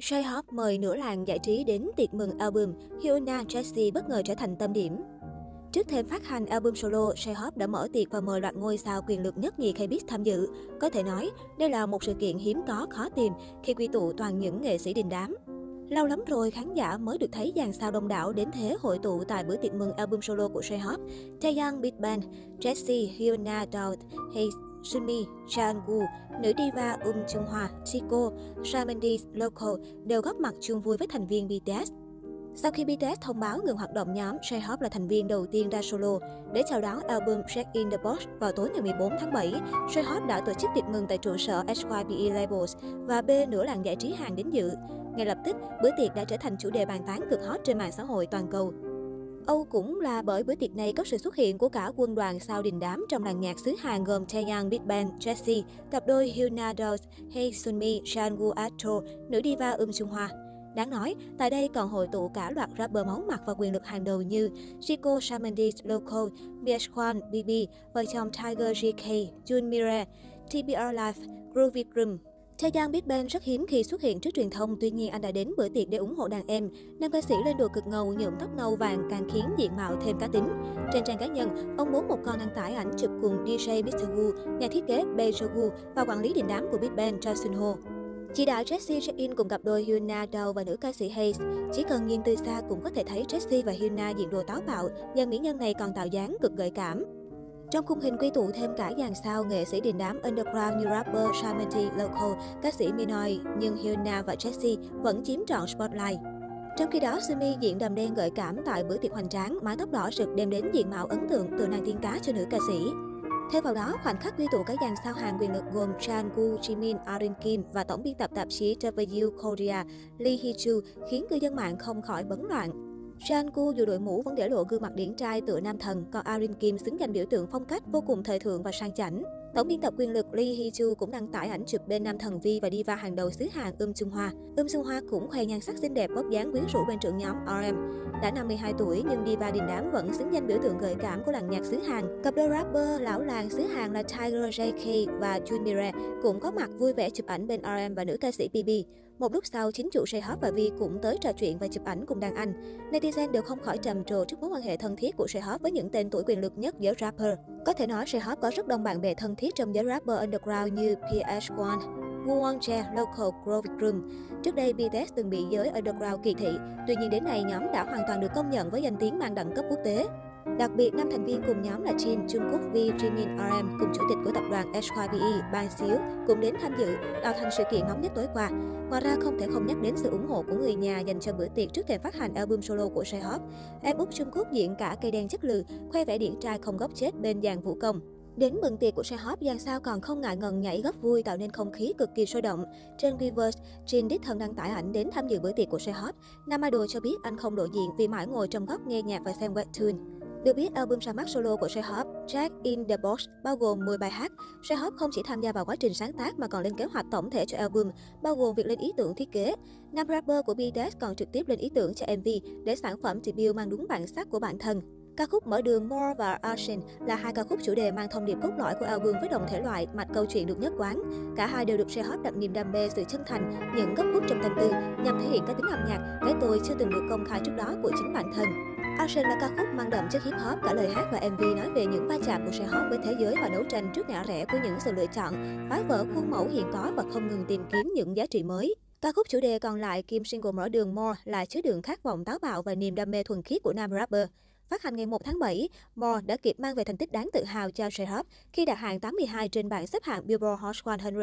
J-Hop mời nửa làng giải trí đến tiệc mừng album, Hyuna Jessie bất ngờ trở thành tâm điểm. Trước thêm phát hành album solo, J-Hop đã mở tiệc và mời loạt ngôi sao quyền lực nhất nhì K-pop tham dự. Có thể nói, đây là một sự kiện hiếm có khó tìm khi quy tụ toàn những nghệ sĩ đình đám. Lâu lắm rồi, khán giả mới được thấy dàn sao đông đảo đến thế hội tụ tại bữa tiệc mừng album solo của J-Hop. Taeyang Big Bang, Jessie, Hyuna, Daud, Jimmy, Chan Gu, nữ diva Um Jung-hwa, Chico, Shawn Mendes, đều góp mặt chung vui với thành viên BTS. Sau khi BTS thông báo ngừng hoạt động nhóm, J-Hope là thành viên đầu tiên ra solo. Để chào đón album Check in the Box vào tối ngày 14 tháng 7, J-Hope đã tổ chức tiệc mừng tại trụ sở HYBE Labels và B nửa làng giải trí hàng đến dự. Ngay lập tức, bữa tiệc đã trở thành chủ đề bàn tán cực hot trên mạng xã hội toàn cầu. Âu cũng là bởi bữa tiệc này có sự xuất hiện của cả quân đoàn sao đình đám trong làng nhạc xứ Hàn gồm Taeyang Big Bang, Jessie, cặp đôi Hyuna Dolls, Hae Sunmi, Jangwoo Ato, nữ diva Um Jung Hwa. Đáng nói, tại đây còn hội tụ cả loạt rapper máu mặt và quyền lực hàng đầu như Chico Shamandis Loco, Miash Kwan, BB, vợ chồng Tiger GK, Jun Mira, TBR Life, Groovy Groom, Taeyang Big Bang rất hiếm khi xuất hiện trước truyền thông, tuy nhiên anh đã đến bữa tiệc để ủng hộ đàn em. Nam ca sĩ lên đồ cực ngầu nhuộm tóc nâu vàng càng khiến diện mạo thêm cá tính. Trên trang cá nhân, ông bố một con đăng tải ảnh chụp cùng DJ Mr. Wu, nhà thiết kế Bae Wu và quản lý đình đám của Big Bang Cha Sun Ho. Chỉ đạo Jessie check-in cùng cặp đôi Hyuna Dao và nữ ca sĩ Hayes. Chỉ cần nhìn từ xa cũng có thể thấy Jessie và Hyuna diện đồ táo bạo, dàn mỹ nhân này còn tạo dáng cực gợi cảm. Trong khung hình quy tụ thêm cả dàn sao nghệ sĩ đình đám underground như rapper Shamati Local, ca sĩ Minoi, nhưng Hyuna và Jessie vẫn chiếm trọn spotlight. Trong khi đó, Sumi diện đầm đen gợi cảm tại bữa tiệc hoành tráng, mái tóc đỏ rực đem đến diện mạo ấn tượng từ nàng tiên cá cho nữ ca sĩ. Thêm vào đó, khoảnh khắc quy tụ các dàn sao hàng quyền lực gồm Chan Gu, Jimin, Arin Kim và tổng biên tập tạp chí W Korea Lee Hee Chu khiến cư dân mạng không khỏi bấn loạn. Jungkook dù đội mũ vẫn để lộ gương mặt điển trai tựa nam thần, còn Arin Kim xứng danh biểu tượng phong cách vô cùng thời thượng và sang chảnh. Tổng biên tập quyền lực Lee Hee Chu cũng đăng tải ảnh chụp bên nam thần Vi và diva hàng đầu xứ Hàn Um Chung Hoa. Um Chung Hoa cũng khoe nhan sắc xinh đẹp vóc dáng quyến rũ bên trưởng nhóm RM. Đã 52 tuổi nhưng diva đình đám vẫn xứng danh biểu tượng gợi cảm của làng nhạc xứ Hàn. Cặp đôi rapper lão làng xứ Hàn là Tiger JK và Jun Mire cũng có mặt vui vẻ chụp ảnh bên RM và nữ ca sĩ BB. Một lúc sau, chính chủ say hot và Vi cũng tới trò chuyện và chụp ảnh cùng đàn anh. Netizen đều không khỏi trầm trồ trước mối quan hệ thân thiết của say hot với những tên tuổi quyền lực nhất giới rapper. Có thể nói say hot có rất đông bạn bè thân thiết trong giới rapper underground như PH1, Woo Won che, Local, Grove Room. Trước đây, BTS từng bị giới underground kỳ thị, tuy nhiên đến nay nhóm đã hoàn toàn được công nhận với danh tiếng mang đẳng cấp quốc tế. Đặc biệt, năm thành viên cùng nhóm là Jin, Jungkook, V, Jimin, RM cùng chủ tịch của tập đoàn HYBE, Ban Xíu cũng đến tham dự, tạo thành sự kiện nóng nhất tối qua. Ngoài ra, không thể không nhắc đến sự ủng hộ của người nhà dành cho bữa tiệc trước thềm phát hành album solo của J-Hope. Em Úc Jungkook diện cả cây đen chất lừ, khoe vẻ điển trai không góc chết bên dàn vũ công. Đến mừng tiệc của J-Hope, dàn sao còn không ngại ngần nhảy gấp vui tạo nên không khí cực kỳ sôi động. Trên Weverse, Jin đích thân đăng tải ảnh đến tham dự bữa tiệc của J-Hope. Nam idol cho biết anh không lộ diện vì mãi ngồi trong góc nghe nhạc và xem webtoon. Được biết, album ra mắt solo của J-Hope, Jack in the Box, bao gồm 10 bài hát. J-Hope không chỉ tham gia vào quá trình sáng tác mà còn lên kế hoạch tổng thể cho album, bao gồm việc lên ý tưởng thiết kế. Nam rapper của BTS còn trực tiếp lên ý tưởng cho MV để sản phẩm debut mang đúng bản sắc của bản thân. Ca khúc Mở đường More và Ocean là hai ca khúc chủ đề mang thông điệp cốt lõi của album với đồng thể loại, mạch câu chuyện được nhất quán. Cả hai đều được J-Hope đặt niềm đam mê, sự chân thành, những góc khuất trong tâm tư nhằm thể hiện cái tính âm nhạc, cái tôi chưa từng được công khai trước đó của chính bản thân. Ocean là ca khúc mang đậm chất hip hop, cả lời hát và MV nói về những va chạm của J-Hope với thế giới và đấu tranh trước ngã rẽ của những sự lựa chọn, phá vỡ khuôn mẫu hiện có và không ngừng tìm kiếm những giá trị mới. Ca khúc chủ đề còn lại Kim single mở đường More là chứa đựng khát vọng táo bạo và niềm đam mê thuần khiết của nam rapper. Phát hành ngày 1 tháng 7, More đã kịp mang về thành tích đáng tự hào cho J-Hope khi đạt hạng 82 trên bảng xếp hạng Billboard Hot 100.